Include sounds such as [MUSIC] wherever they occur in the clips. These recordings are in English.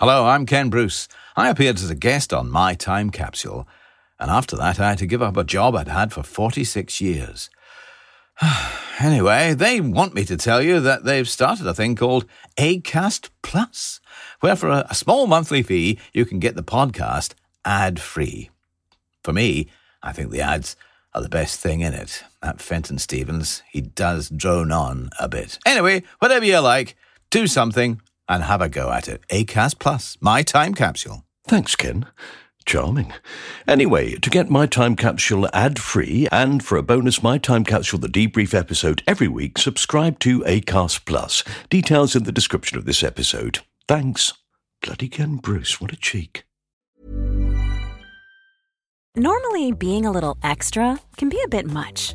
Hello, I'm Ken Bruce. I appeared as a guest on My Time Capsule, and after that, I had to give up a job I'd had for 46 years. [SIGHS] anyway, they want me to tell you that they've started a thing called ACAST Plus, where for a, small monthly fee, you can get the podcast ad free. For me, I think the ads are the best thing in it. That Fenton Stevens, he does drone on a bit. Anyway, whatever you like, do something and have a go at it. ACAST Plus, my time capsule. Thanks, Ken. Charming. Anyway, to get My Time Capsule ad free and for a bonus My Time Capsule The Debrief episode every week, subscribe to ACAST Plus. Details in the description of this episode. Thanks. Bloody Ken Bruce, what a cheek. Normally, being a little extra can be a bit much,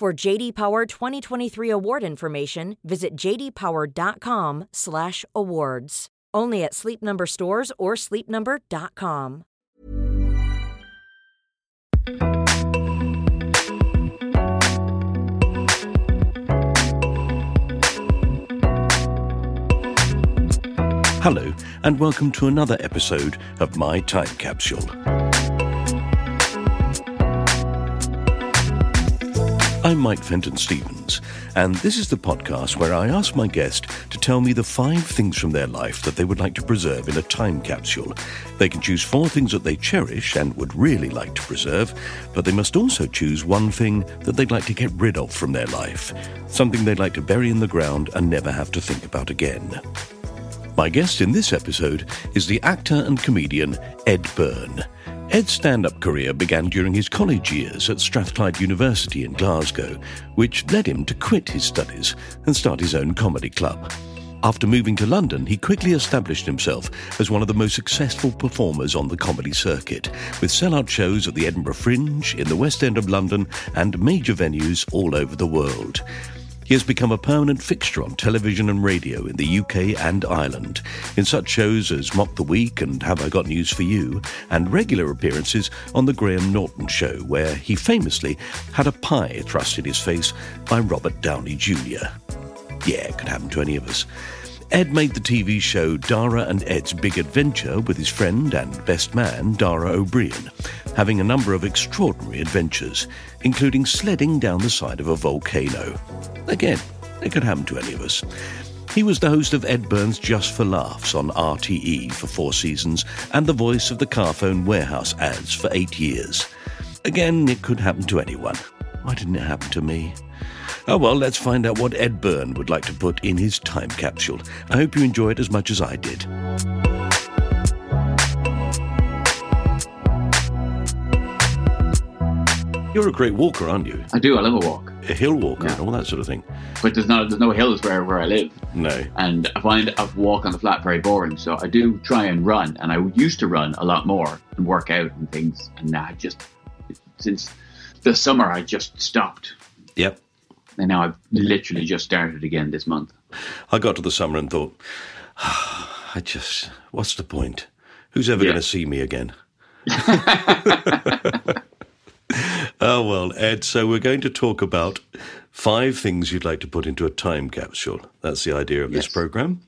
For JD Power 2023 award information, visit jdpower.com/awards. Only at Sleep Number stores or sleepnumber.com. Hello, and welcome to another episode of My Time Capsule. I'm Mike Fenton Stevens, and this is the podcast where I ask my guest to tell me the five things from their life that they would like to preserve in a time capsule. They can choose four things that they cherish and would really like to preserve, but they must also choose one thing that they'd like to get rid of from their life, something they'd like to bury in the ground and never have to think about again. My guest in this episode is the actor and comedian Ed Byrne. Ed's stand up career began during his college years at Strathclyde University in Glasgow, which led him to quit his studies and start his own comedy club. After moving to London, he quickly established himself as one of the most successful performers on the comedy circuit, with sellout shows at the Edinburgh Fringe, in the West End of London, and major venues all over the world. He has become a permanent fixture on television and radio in the UK and Ireland, in such shows as Mock the Week and Have I Got News for You, and regular appearances on The Graham Norton Show, where he famously had a pie thrust in his face by Robert Downey Jr. Yeah, it could happen to any of us. Ed made the TV show Dara and Ed's Big Adventure with his friend and best man, Dara Ó Briain, having a number of extraordinary adventures, including sledding down the side of a volcano. Again, it could happen to any of us. He was the host of Ed Byrne's Just for Laughs on RTE for four seasons and the voice of the Carphone Warehouse ads for eight years. Again, it could happen to anyone. Why didn't it happen to me? Oh well, let's find out what Ed Byrne would like to put in his time capsule. I hope you enjoy it as much as I did. You're a great walker, aren't you? I do. I love a walk, A hill walker Yeah. and all that sort of thing. but there's no there's no hills where, where I live, No. and I find a walk on the flat very boring. So I do try and run, and I used to run a lot more and work out and things, and now I just since the summer I just stopped, Yep. And now I've literally just started again this month. I got to the summer and thought, [SIGHS] I just, what's the point? Who's ever Yeah. going to see me again? [LAUGHS] [LAUGHS] oh, well, Ed, so we're going to talk about five things you'd like to put into a time capsule. That's the idea of this Yes. program.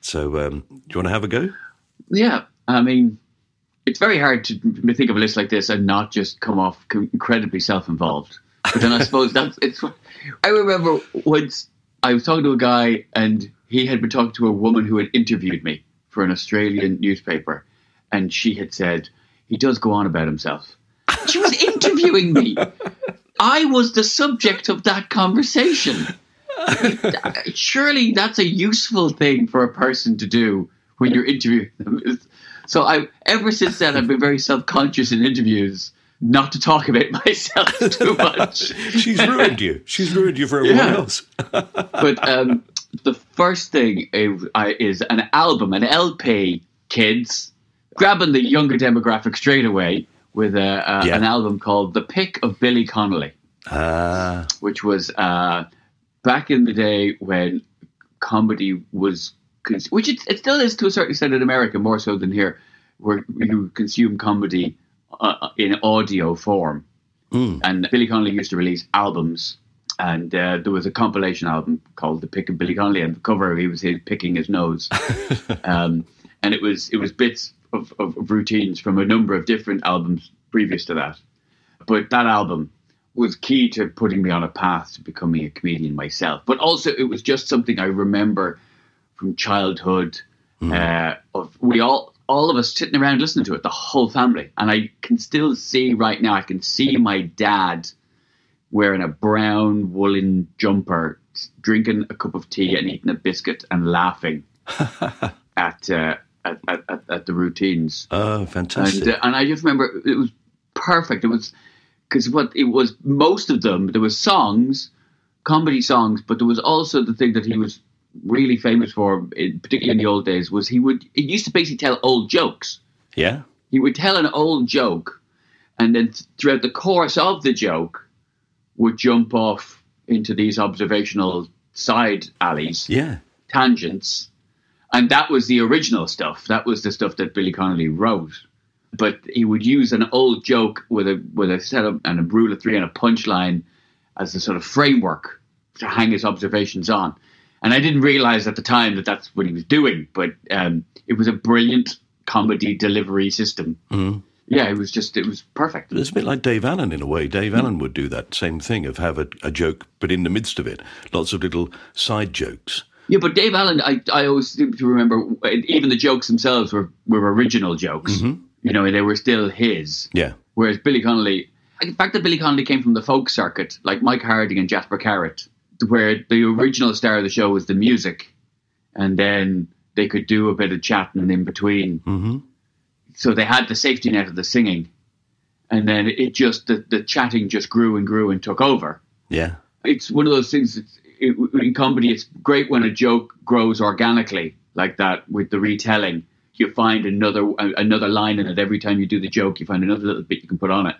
So, um, do you want to have a go? Yeah, I mean, it's very hard to think of a list like this and not just come off incredibly self-involved. But then I suppose that's it's. I remember once I was talking to a guy and he had been talking to a woman who had interviewed me for an Australian newspaper, and she had said he does go on about himself. She was interviewing me. I was the subject of that conversation. Surely that's a useful thing for a person to do when you're interviewing them. So I, ever since then, I've been very self-conscious in interviews not to talk about [LAUGHS] myself too [LAUGHS] much. She's ruined you. She's ruined you for everyone Yeah. else. [LAUGHS] but um, the first thing is, is an album, an LP, kids, grabbing the younger demographic straight away with a, a, Yeah. an album called The Pick of Billy Connolly, Ah, which was uh, back in the day when comedy was, which it, it still is to a certain extent in America, more so than here, where you consume comedy uh, in audio form. And Billy Connolly used to release albums, and uh, there was a compilation album called "The Pick of Billy Connolly," and the cover he was his, picking his nose, [LAUGHS] um, and it was it was bits of, of, of routines from a number of different albums previous to that. But that album was key to putting me on a path to becoming a comedian myself. But also, it was just something I remember from childhood. Uh, of we all, all of us sitting around listening to it, the whole family, and I can still see right now. I can see my dad wearing a brown woolen jumper, drinking a cup of tea and eating a biscuit and laughing [LAUGHS] at, uh, at, at at the routines. oh, fantastic. And, uh, and I just remember it was perfect. It was because what it was most of them there was songs, comedy songs, but there was also the thing that he was really famous for, particularly in the old days, was he would he used to basically tell old jokes. yeah. He would tell an old joke, and then th- throughout the course of the joke, would jump off into these observational side alleys Yeah. tangents, and that was the original stuff. That was the stuff that Billy Connolly wrote. But he would use an old joke with a with a setup and a rule of three and a punchline as a sort of framework to hang his observations on. And I didn't realize at the time that that's what he was doing, but um, it was a brilliant comedy delivery system. Mm-hmm. Yeah, it was just it was perfect. It's a bit like Dave Allen in a way. Dave mm. Allen would do that same thing of have a, a joke, but in the midst of it, lots of little side jokes. Yeah, but Dave Allen, I, I always seem to remember even the jokes themselves were, were original jokes. Mm-hmm. You know, they were still his. Yeah. Whereas Billy Connolly, the fact that Billy Connolly came from the folk circuit, like Mike Harding and Jasper Carrott, where the original star of the show was the music, and then they could do a bit of chatting in between. Mm-hmm. So they had the safety net of the singing, and then it just the, the chatting just grew and grew and took over Yeah. it's one of those things. It, in comedy, it's great when a joke grows organically like that with the retelling. You find another another line in it every time you do the joke. You find another little bit you can put on it,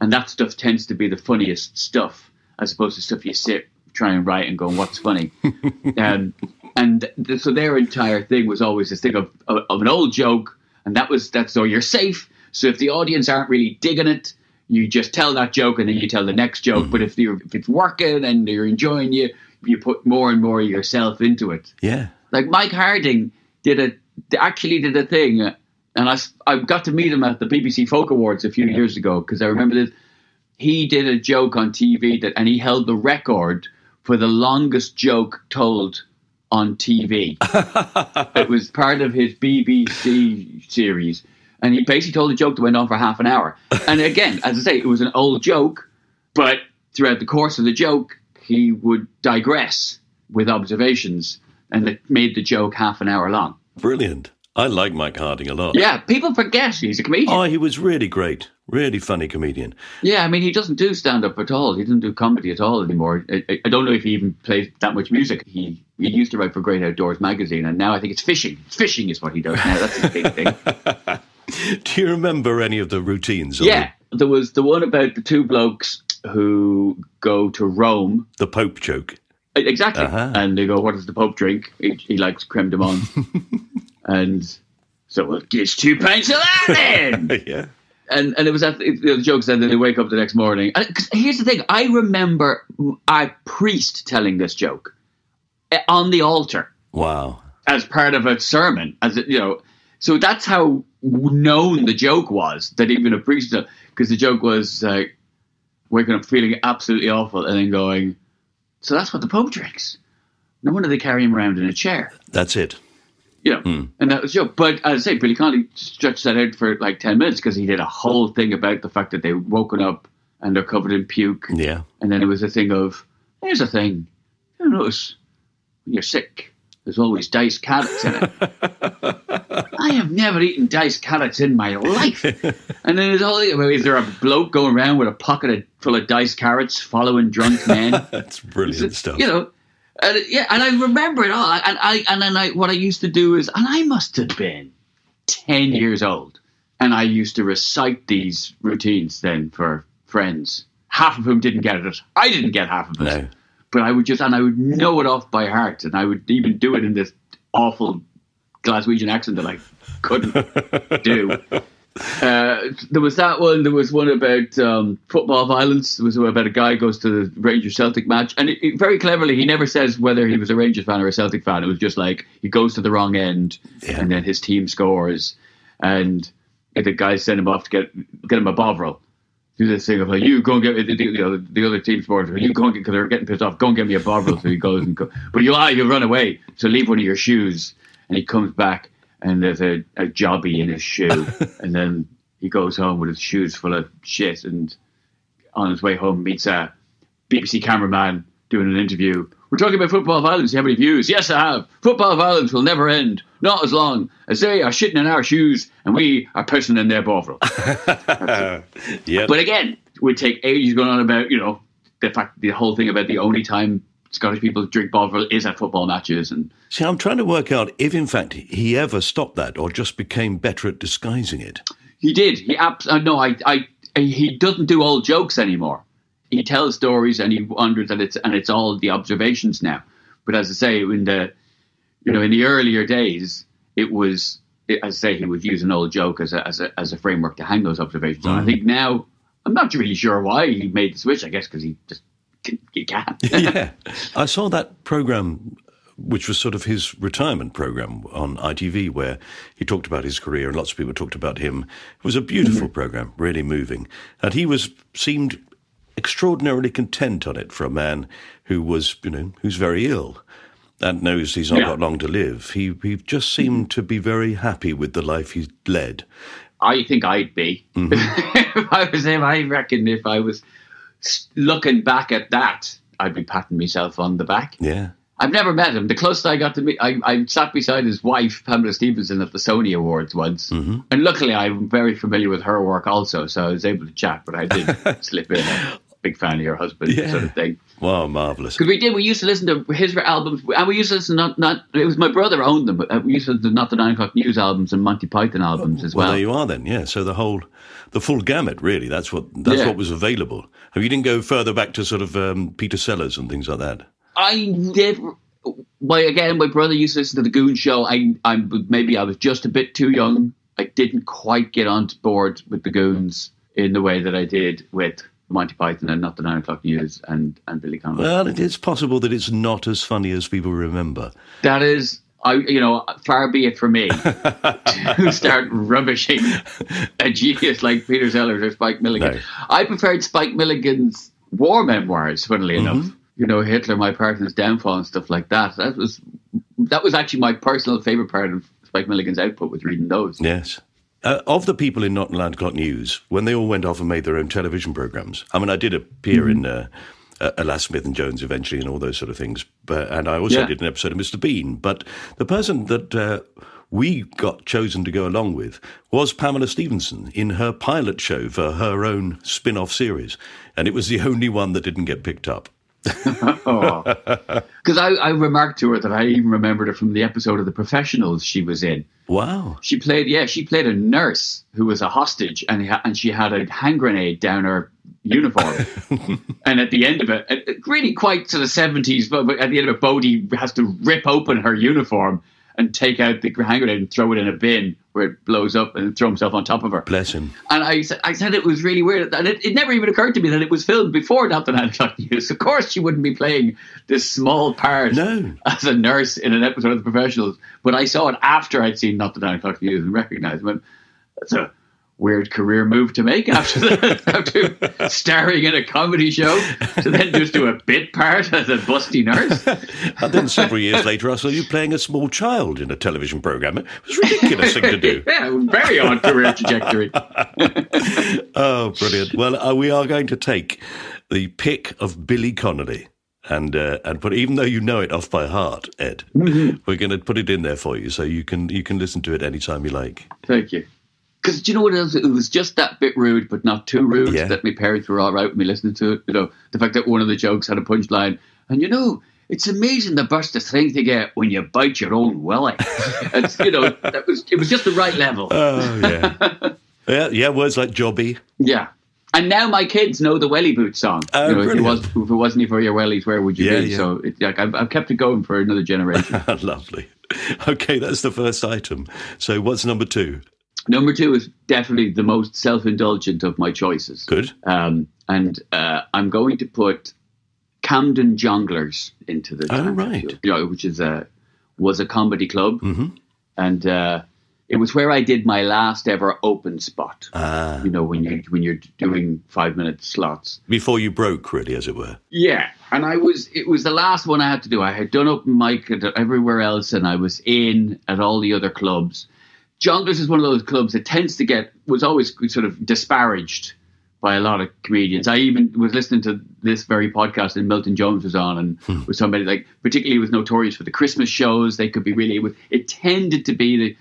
and that stuff tends to be the funniest stuff, as opposed to stuff you sit try and write and going, "What's funny?" [LAUGHS] um, and so their entire thing was always this thing of, of, of an old joke, and that was that's so you're safe. So if the audience aren't really digging it, you just tell that joke and then you tell the next joke. But if you're if it's working and they're enjoying you, you put more and more of yourself into it. Yeah. Like Mike Harding did a actually did a thing, and I got to meet him at the BBC Folk Awards a few years ago because I remember this. He did a joke on TV that, and he held the record for the longest joke told on TV. [LAUGHS] it was part of his BBC series, and he basically told a joke that went on for half an hour. And again, as I say, it was an old joke, but throughout the course of the joke, he would digress with observations, and it made the joke half an hour long. Brilliant. I like Mike Harding a lot. Yeah, people forget he's a comedian. Oh, he was really great. Really funny comedian. Yeah, I mean, he doesn't do stand up at all. He doesn't do comedy at all anymore. I, I- don't know if he even plays that much music. He he used to write for Great Outdoors magazine, and now I think it's fishing. Fishing is what he does now. That's his big thing. [LAUGHS] Do you remember any of the routines? Yeah, there was the one about the two blokes who go to Rome. The, the Pope joke. Exactly. Uh-huh. And they go, what does the Pope drink? He, he likes creme de menthe. [LAUGHS] and so, well, get two pints of that then. [LAUGHS] yeah. and and it was that it, the joke said then they wake up the next morning. And, 'cause here's the thing: I remember a priest telling this joke eh, on the altar Wow. as part of a sermon. As it, you know, so that's how known the joke was that even a priest. Because the joke was uh, waking up feeling absolutely awful and then going, "So that's what the Pope drinks." No wonder they carry him around in a chair. That's it. You know, hmm. and that was joke. But as I say, Billy Connolly stretched that out for like 10 minutes because he did a whole thing about the fact that they woken up and they're covered in puke. Yeah. And then it was a thing of, here's a thing. You notice when you're sick, there's always diced carrots in it. [LAUGHS] I have never eaten diced carrots in my life. And then there's all is there a bloke going around with a pocket full of diced carrots following drunk men? [LAUGHS] That's brilliant stuff. You know, and yeah, and I remember it all. And I and then I what I used to do is, and I must have been ten years old, and I used to recite these routines then for friends. Half of whom didn't get it. I didn't get half of it. No. But I would just, and I would know it off by heart, and I would even do it in this awful Glaswegian accent that I couldn't [LAUGHS] do. Uh, there was that one. There was one about um, football violence. There was one about a guy goes to the Rangers Celtic match, and it, it- very cleverly, he never says whether he was a Rangers fan or a Celtic fan. It was just like he goes to the wrong end, Yeah. and then his team scores, and the guy sent him off to get get him a bovril. Do this thing of like you go and get the, the, you know, the other team supporters. You go and get because they're getting pissed off. Go and get me a bovril. So he goes and go, but you lie, you'll run away. So leave one of your shoes, and he comes back and there's a, a jobby in his shoe, [LAUGHS] and then he goes home with his shoes full of shit, and on his way home meets a BBC cameraman doing an interview. We're talking about football violence. Do you have any views? Yes, I have. Football violence will never end. Not as long as they are shitting in our shoes and we are pissing in their bovril. [LAUGHS] Yeah. But again, we take ages going on about, you know, the fact, the whole thing about the only time Scottish people drink bovril is at football matches. And See, I'm trying to work out if, in fact, he ever stopped that or just became better at disguising it. he did. He abs- uh, no, I, I, he doesn't do old jokes anymore. He tells stories and he wonders and it's and it's all the observations now. But as I say, in the you know in the earlier days, it was as I say he would use an old joke as a as a, as a framework to hang those observations on. I think now I'm not really sure why he made the switch. I guess because he just he [LAUGHS] can. [LAUGHS] yeah. I saw that program, which was sort of his retirement program on ITV, where he talked about his career and lots of people talked about him. It was a beautiful mm-hmm. program, really moving. And he was seemed extraordinarily content on it for a man who was, you know, who's very ill and knows he's not Yeah. got long to live. He he just seemed mm-hmm. to be very happy with the life he led. I think I'd be. Mm-hmm. [LAUGHS] if I was him, I reckon if I was looking back at that, I'd be patting myself on the back. Yeah. I've never met him. The closest I got to meet, I, I sat beside his wife, Pamela Stephenson, at the Sony Awards once. Mm-hmm. And luckily, I'm very familiar with her work also, so I was able to chat, but I did [LAUGHS] slip in a big fan of your husband Yeah. sort of thing. Wow, marvelous. Because we did, we used to listen to his albums, and we used to listen not, not, it was my brother owned them, but uh, we used to listen to Not the Nine O'Clock News albums and Monty Python albums as Well, well. there you are then. Yeah. So the whole, the full gamut, really. That's what that's Yeah. what was available. Have you didn't go further back to sort of um, Peter Sellers and things like that? I did. My again, my brother used to listen to the Goon Show. I, I maybe I was just a bit too young. I didn't quite get on board with the Goons in the way that I did with Monty Python and Not the Nine O'clock News and and Billy Connolly. Well, it is possible that it's not as funny as people remember. that is, I you know, far be it from me [LAUGHS] to start rubbishing a genius like Peter Sellers or Spike Milligan. No. I preferred Spike Milligan's war memoirs, funnily mm-hmm. enough. You know, Hitler, my part in his downfall, and stuff like that. That was that was actually my personal favorite part of Spike Milligan's output was reading those. Yes. Uh, of the people in Not the Nine O'Clock News, when they all went off and made their own television programs, I mean, I did appear in uh, uh, Alas Smith and Jones eventually and all those sort of things, but and I also Yeah. did an episode of Mr. Bean. But the person that uh, we got chosen to go along with was Pamela Stephenson in her pilot show for her own spin off series. And it was the [LAUGHS] only one that didn't get picked up. Oh. [LAUGHS] Because I, I remarked to her that I even remembered her from the episode of The Professionals she was in. Wow. She played, yeah, she played a nurse who was a hostage, and and she had a hand grenade down her uniform. [LAUGHS] and at the end of it, really quite to the seventies, but, but at the end of it, Bodie has to rip open her uniform and take out the hand grenade and throw it in a bin where it blows up and throw himself on top of her. Bless him. And I, said- I said it was really weird. And it, it never even occurred to me that it was filmed before Not the Nine O'Clock News. Of course, she wouldn't be playing this small part No. as a nurse in an episode of The Professionals. But I saw it after I'd seen Not the Nine O'Clock News and recognized it. A weird career move to make after that, [LAUGHS] after starring in a comedy show to then just do a bit part as a busty nurse. [LAUGHS] And then several years later, I saw you playing a small child in a television program. It was a ridiculous thing to do. [LAUGHS] Yeah, very odd career trajectory. Oh, brilliant! Well, uh, we are going to take the pick of Billy Connolly. And uh, and but even though you know it off by heart, Ed, we're going to put it in there for you so you can you can listen to it anytime you like. Thank you. Because do you know what else? It was just that bit rude, but not too rude. Yeah. That my parents were all right with me listening to it. You know, the fact that one of the jokes had a punchline, and you know, it's amazing the burst of strength you get when you bite your own willy. [LAUGHS] it's you know, that was it was just the right level. Oh yeah, [LAUGHS] yeah, yeah. Words like jobby. yeah. And now my kids know the Welly Boot song. Oh, you know, if it, was, if it wasn't for your wellies, where would you Yeah, be? yeah. So it's like I've, I've kept it going for another generation. [LAUGHS] Lovely. Okay, that's the first item. So what's number two? Number two is definitely the most self-indulgent of my choices. Good. Um, and uh, I'm going to put Camden Jongleurs into the Oh, right. you know, which is a was a comedy club, mm-hmm. and uh, it was where I did my last ever open spot. Ah, You know, when you when you're doing five minute slots. before you broke, really, as it were. Yeah, and I was it was the last one I had to do. I had done open mic at everywhere else, and I was in at all the other clubs. Jongleurs is one of those clubs that tends to get was always sort of disparaged by a lot of comedians. I even was listening to this very podcast and Milton Jones was on and hmm. was somebody like particularly was notorious for the Christmas shows. They could be really it, was, it tended to be the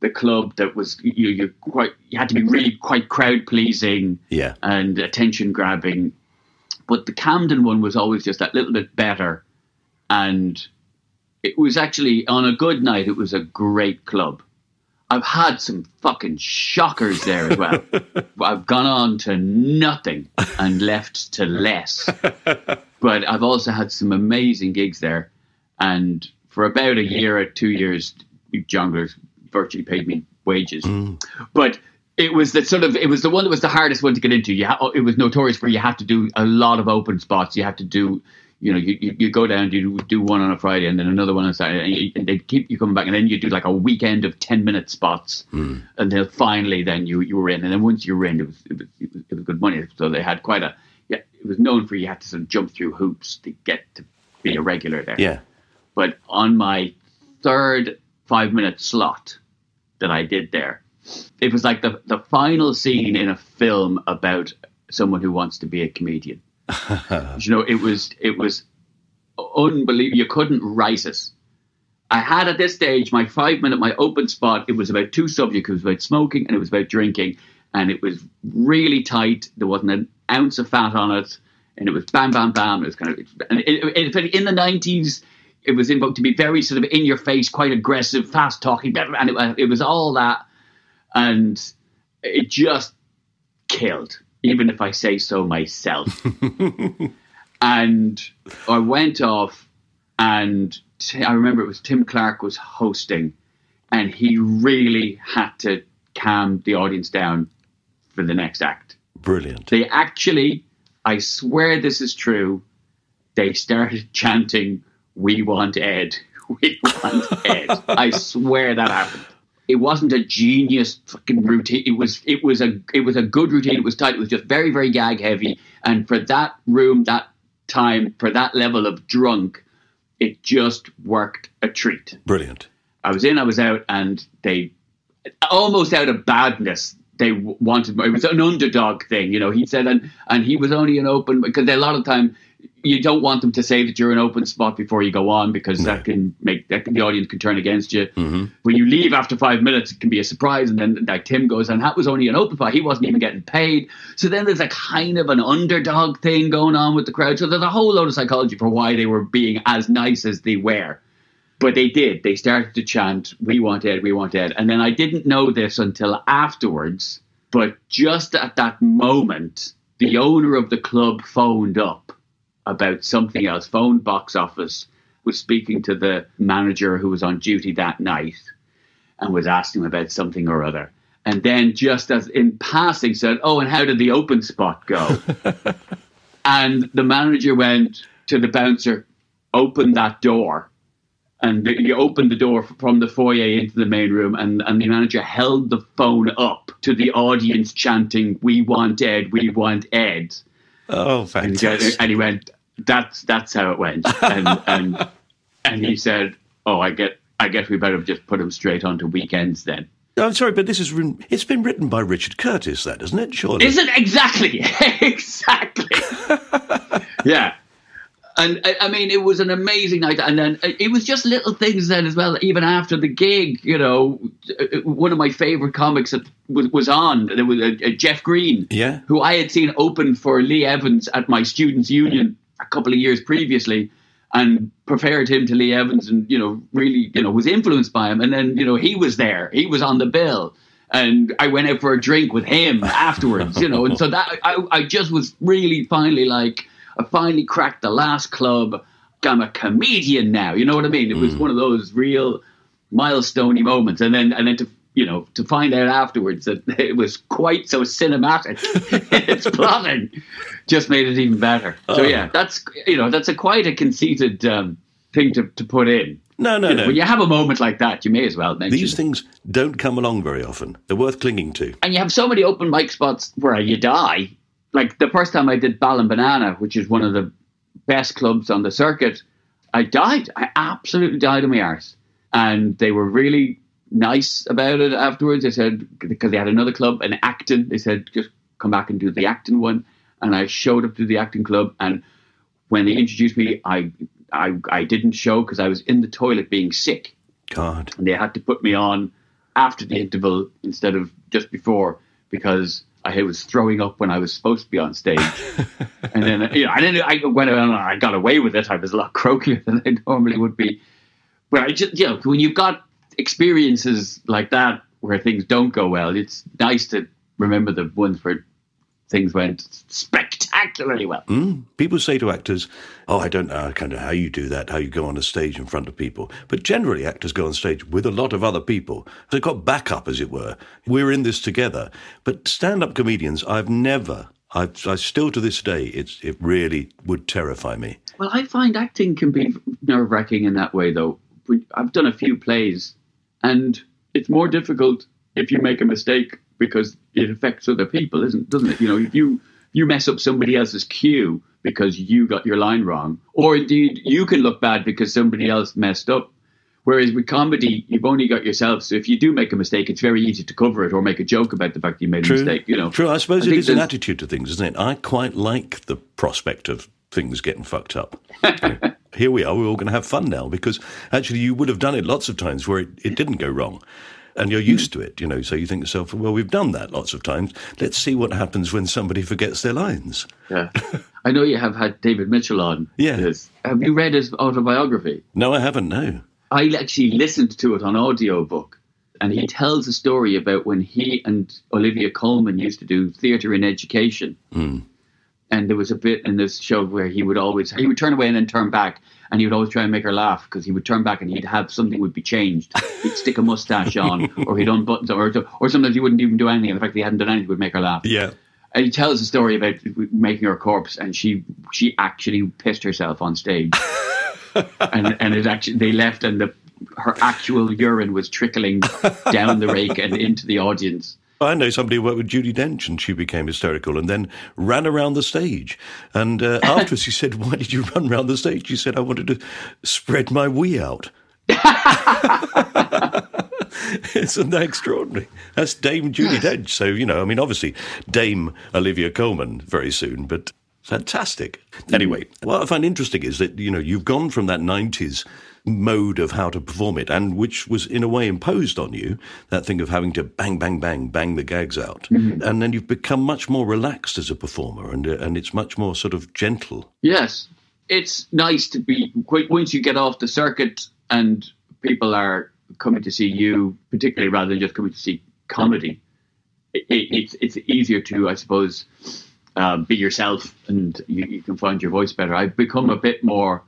the club that was you you quite you had to be really quite crowd pleasing Yeah. and attention grabbing. But the Camden one was always just that little bit better. And it was actually, on a good night, it was a great club. I've had some fucking shockers there as well. [LAUGHS] I've gone on to nothing and left to less. [LAUGHS] But I've also had some amazing gigs there. And for about a year or two years, jongleurs virtually paid me wages. Mm. But it was the sort of it was the one that was the hardest one to get into. You ha- oh, it was notorious where you had to do a lot of open spots. You had to do, you know, you, you, go down, you do one on a Friday and then another one on Saturday, and, they keep you coming back, and then you do like a weekend of ten minute spots hmm. until finally then you you were in, and then once you were in, it was it was, it was, it was good money. So they had quite a yeah. It was known for you had to sort of jump through hoops to get to be a regular there. Yeah. But on my third five minute slot that I did there, it was like the, the final scene in a film about someone who wants to be a comedian. [LAUGHS] you know, it was it was unbelievable. You couldn't write it. I had at this stage my five minute, my open spot. It was about two subjects. It was about smoking and it was about drinking, and it was really tight. There wasn't an ounce of fat on it, and it was bam, bam, bam. It was kind of and it, it, in the nineties. It was invoked to be very sort of in your face, quite aggressive, fast talking, and it, it was all that, and it just killed. Even if I say so myself. [LAUGHS] and I went off, and t- I remember it was Tim Clark was hosting, and he really had to calm the audience down for the next act. Brilliant. They actually, I swear this is true, they started [LAUGHS] chanting, We want Ed. [LAUGHS] We want Ed. I swear that happened. It wasn't a genius fucking routine. It was it was a it was a good routine. It was tight. It was just very, very gag heavy. And for that room, that time, for that level of drunk, it just worked a treat. Brilliant. I was in, I was out, and they almost out of badness. They wanted more. It was an underdog thing, you know. He said, and and he was only an open because a lot of time you don't want them to say that you're an open spot before you go on because that can make that can, the audience can turn against you. Mm-hmm. When you leave after five minutes, it can be a surprise, and then like Tim goes, and that was only an open spot. He wasn't even getting paid. So then there's a kind of an underdog thing going on with the crowd. So there's a whole load of psychology for why they were being as nice as they were. But they did. They started to chant, We want Ed, we want Ed. And then I didn't know this until afterwards. But just at that moment, the owner of the club phoned up about something else, phoned box office, was speaking to the manager who was on duty that night and was asking him about something or other. And then just as in passing said, Oh, and how did the open spot go? [LAUGHS] and the manager went to the bouncer, open that door and he opened the door from the foyer into the main room, and, and the manager held the phone up to the audience chanting, "We want Ed, we want Ed." Oh, And he, fantastic. and he went, "That's that's how it went." And [LAUGHS] and and he said, "Oh, I get, I guess we better just put him straight onto weekends then." I'm sorry, but this is it's been written by Richard Curtis, that isn't it? Surely. Is it exactly? [LAUGHS] exactly. [LAUGHS] yeah. And I, I mean, it was an amazing night, and then uh, it was just little things then as well. Even after the gig, you know, uh, one of my favorite comics that was, was on. There was uh, uh, Jeff Green, Yeah. who I had seen open for Lee Evans at my students' union a couple of years previously, and preferred him to Lee Evans, and you know, really, you know, was influenced by him. And then you know, he was there, he was on the bill, and I went out for a drink with him afterwards, you know, and so that I, I just was really finally like, I finally cracked the last club. I'm a comedian now, you know what I mean? It was mm. one of those real milestoney moments, and then and then to you know to find out afterwards that [LAUGHS] it was quite so cinematic [LAUGHS] its plotting just made it even better. So yeah, that's you know that's a quite a conceited um, thing to, to put in. no, no, You know, no. When you have a moment like that, you may as well mention These it. things don't come along very often. They're worth clinging to. and you have so many open mic spots where you die. Like the first time I did Ball and Banana, which is one of the best clubs on the circuit, I died. I absolutely died on my arse. And they were really nice about it afterwards. They said, because they had another club in Acton, they said, just come back and do the Acton one. And I showed up to the Acton club. And when they introduced me, I, I, I didn't show because I was in the toilet being sick God. and they had to put me on after the interval instead of just before because I was throwing up when I was supposed to be on stage. [LAUGHS] and then you know, I didn't. I went around and I got away with it. I was a lot croakier [LAUGHS] than I normally would be. But I just, you know, when you've got experiences like that where things don't go well, it's nice to remember the ones where things went spectacularly well. Hmm. People say to actors, "Oh, I don't know kind of how you do that, how you go on a stage in front of people." But generally, actors go on stage with a lot of other people. They've got backup, as it were. We're in this together. But stand-up comedians, I've never, I've, I still to this day, it's it really would terrify me. Well, I find acting can be nerve wracking in that way, though. I've done a few plays, and it's more difficult if you make a mistake because it affects other people, isn't doesn't it? You know, if you you mess up somebody else's cue because you got your line wrong, or indeed you can look bad because somebody else messed up. Whereas with comedy, you've only got yourself. So if you do make a mistake, it's very easy to cover it or make a joke about the fact that you made a mistake. You know, True. I suppose it think is an attitude to things, isn't it? I quite like the prospect of things getting fucked up. [LAUGHS] Here we are. We're all going to have fun now because actually you would have done it lots of times where it, it didn't go wrong. And you're used to it, you know. So you think to yourself, well, we've done that lots of times. Let's see what happens when somebody forgets their lines. Yeah. I know you have had David Mitchell on. Yeah. Yes. Have you read his autobiography? No, I haven't. No. I actually listened to it on audiobook, and he tells a story about when he and Olivia Colman used to do theatre in education. Hmm. And there was a bit in this show where he would always he would turn away and then turn back, and he would always try and make her laugh because he would turn back and he'd have something would be changed. He'd stick a mustache [LAUGHS] on, or he'd unbutton, or or sometimes he wouldn't even do anything. And the fact that he hadn't done anything would make her laugh. Yeah. And he tells a story about making her corpse, and she she actually pissed herself on stage, [LAUGHS] and and it actually they left, and the her actual urine was trickling down the rake and into the audience. I know somebody who worked with Judi Dench and she became hysterical and then ran around the stage. And uh, [LAUGHS] afterwards he said, Why did you run around the stage? She said, I wanted to spread my wee out. [LAUGHS] Isn't that extraordinary? That's Dame Judi Dench. So, you know, I mean, obviously, Dame Olivia Colman very soon, but fantastic. Anyway, what I find interesting is that, you know, you've gone from that 90s mode of how to perform it, and which was in a way imposed on you, that thing of having to bang, bang, bang, bang the gags out. And then you've become much more relaxed as a performer, and, uh, and it's much more sort of gentle. Yes, it's nice to be once you get off the circuit and people are coming to see you, particularly rather than just coming to see comedy. It, it, it's it's easier to, I suppose, uh, be yourself, and you, you can find your voice better. I've become a bit more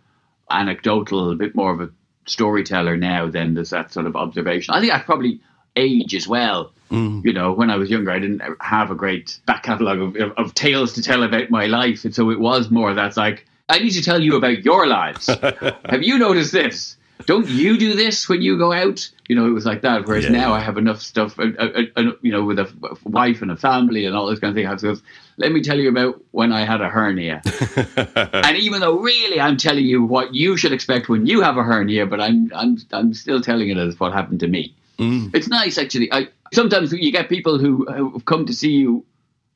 anecdotal, a bit more of a storyteller now than there's that sort of observation. I think I probably age as well. Mm. You know, when I was younger, I didn't have a great back catalogue of, of, of tales to tell about my life. And so it was more that's like, I need to tell you about your lives. [LAUGHS] have you noticed this? Don't you do this when you go out? You know, it was like that. Whereas Yeah. now I have enough stuff, uh, uh, uh, you know, with a f- wife and a family and all this kind of thing. I have to go, let me tell you about when I had a hernia. [LAUGHS] and even though really I'm telling you what you should expect when you have a hernia, but I'm I'm I'm still telling it as what happened to me. It's nice actually. I sometimes you get people who have come to see you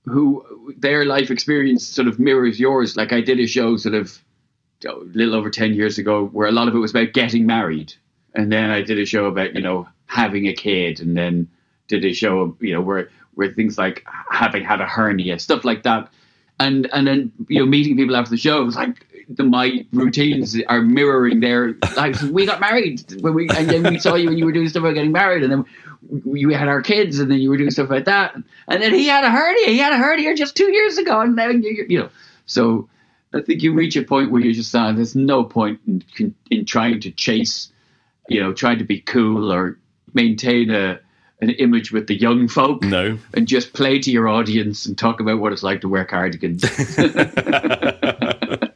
who their life experience sort of mirrors yours. Like I did a show sort of a little over 10 years ago where a lot of it was about getting married. And then I did a show about, you know, having a kid and then did a show, you know, where, where things like having had a hernia, stuff like that. And, and then, you know, meeting people after the show, it was like the, my routines are mirroring their lives. We got married when we, and then we saw you when you were doing stuff about getting married and then we had our kids and then you were doing stuff like that. And then he had a hernia. He had a hernia just two years ago. And then, you, you know, so I think you reach a point where you just uh, there's no point in, in trying to chase, you know, trying to be cool or maintain a an image with the young folk. No. And just play to your audience and talk about what it's like to wear cardigans. [LAUGHS] [LAUGHS]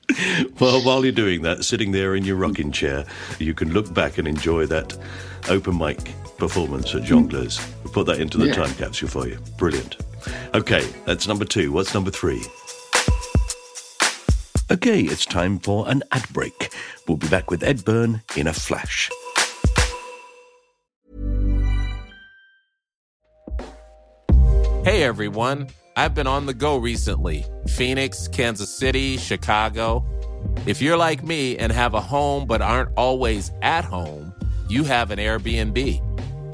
Well, while you're doing that, sitting there in your rocking chair, you can look back and enjoy that open mic performance at Jongleurs. We'll put that into the Yeah. time capsule for you. Brilliant. Okay, that's number two. What's number three? Okay, it's time for an ad break. We'll be back with Ed Byrne in a flash. Hey everyone, I've been on the go recently Phoenix, Kansas City, Chicago. If you're like me and have a home but aren't always at home, you have an Airbnb.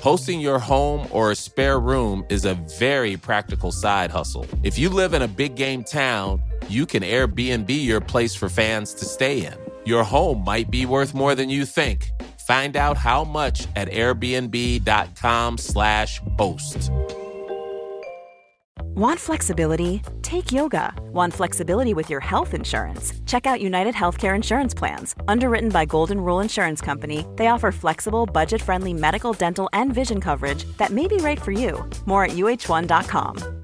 Hosting your home or a spare room is a very practical side hustle. If you live in a big game town, you can Airbnb your place for fans to stay in. Your home might be worth more than you think. Find out how much at airbnb.com/slash host. Want flexibility? Take yoga. Want flexibility with your health insurance? Check out United Healthcare Insurance Plans. Underwritten by Golden Rule Insurance Company, they offer flexible, budget friendly medical, dental, and vision coverage that may be right for you. More at uhone.com.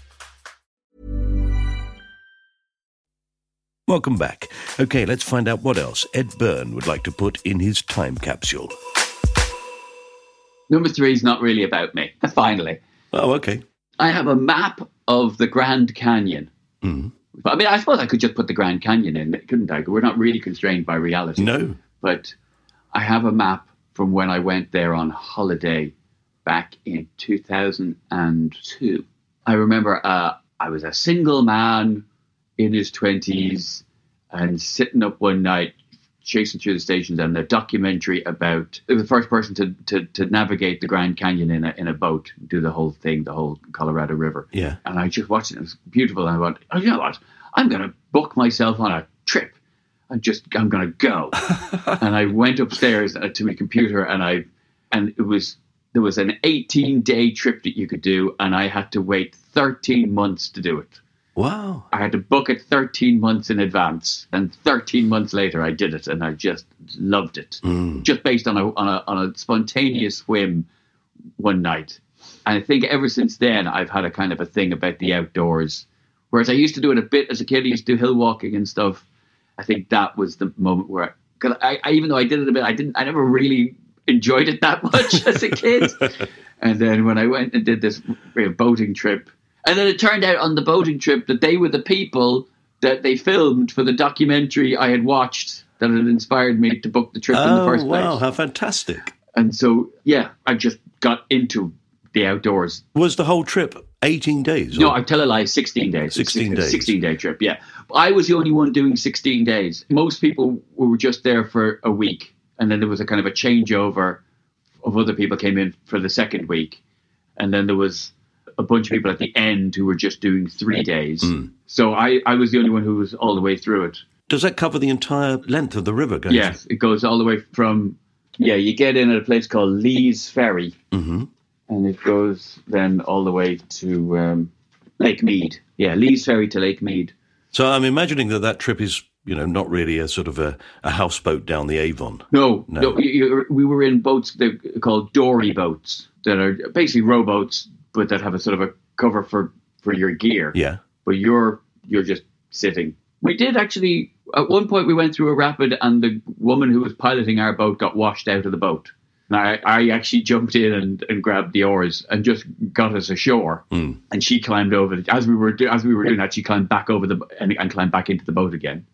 Welcome back. Okay, let's find out what else Ed Byrne would like to put in his time capsule. Number three is not really about me. [LAUGHS] Finally, Oh, okay. I have a map of the Grand Canyon. Mm. I mean, I suppose I could just put the Grand Canyon in, couldn't I? We're not really constrained by reality. No. But I have a map from when I went there on holiday back in 2002. I remember uh, I was a single man in his 20s and sitting up one night chasing through the stations and the documentary about the first person to, to, to navigate the Grand Canyon in a, in a boat, do the whole thing, the whole Colorado River. Yeah. And I just watched it. It was beautiful. And I went, oh, you know what? I'm going to book myself on a trip. I'm just, I'm going to go. [LAUGHS] and I went upstairs uh, to my computer and I, and it was, there was an 18 day trip that you could do. And I had to wait 13 months to do it. Wow. I had to book it 13 months in advance. And 13 months later, I did it. And I just loved it. Mm. Just based on a, on a, on a spontaneous whim one night. And I think ever since then, I've had a kind of a thing about the outdoors. Whereas I used to do it a bit as a kid, I used to do hill walking and stuff. I think that was the moment where, because I, I, even though I did it a bit, I didn't, I never really enjoyed it that [LAUGHS] much as a kid. [LAUGHS] and then when I went and did this boating trip, and then it turned out on the boating trip that they were the people that they filmed for the documentary I had watched that had inspired me to book the trip in the Oh, first place. Oh, wow. How fantastic. And so, yeah, I just got into the outdoors. Was the whole trip 18 days? No, or- I tell a lie, 16 days. 16 days. 16 day trip, yeah. I was the only one doing 16 days. Most people were just there for a week. And then there was a kind of a changeover of other people came in for the second week. And then there was a bunch of people at the end who were just doing three days. Hmm. So I, I was the only one who was all the way through it. Does that cover the entire length of the river? Going Yes, it goes all the way from Yeah, you get in at a place called Lee's Ferry, hmm and it goes then all the way to um, Lake Mead. Yeah, Lee's Ferry to Lake Mead. So I'm imagining that that trip is, you know, not really a sort of a, a houseboat down the Avon. No, No. no, you, you, we were in boats they're called dory boats that are basically rowboats, but that have a sort of a cover for for your gear. Yeah. but you're you're just sitting. We did actually at one point we went through a rapid and the woman who was piloting our boat got washed out of the boat. And I, I actually jumped in and, and grabbed the oars and just got us ashore. Mm. And she climbed over the, as we were do, as we were doing that. She climbed back over the and, and climbed back into the boat again.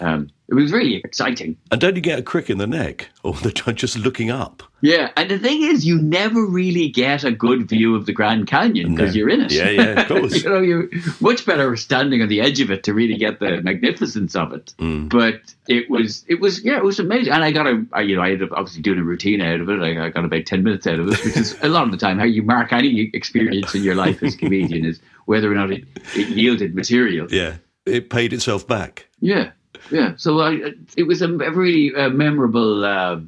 Um, it was really exciting. And don't you get a crick in the neck or the, just looking up? Yeah, and the thing is, you never really get a good view of the Grand Canyon because No. you're in it. Yeah, yeah, of [LAUGHS] course. you know, you're much better standing on the edge of it to really get the magnificence of it. Mm. But it was, it was, yeah, it was amazing. And I got a, I, you know, I ended up obviously doing a routine out of it. I, I got about ten minutes out of it, which is a lot of the time how you mark any experience in your life as a comedian is whether or not it, it yielded material. Yeah. It paid itself back. Yeah, yeah. So I, it was a, really uh, memorable uh,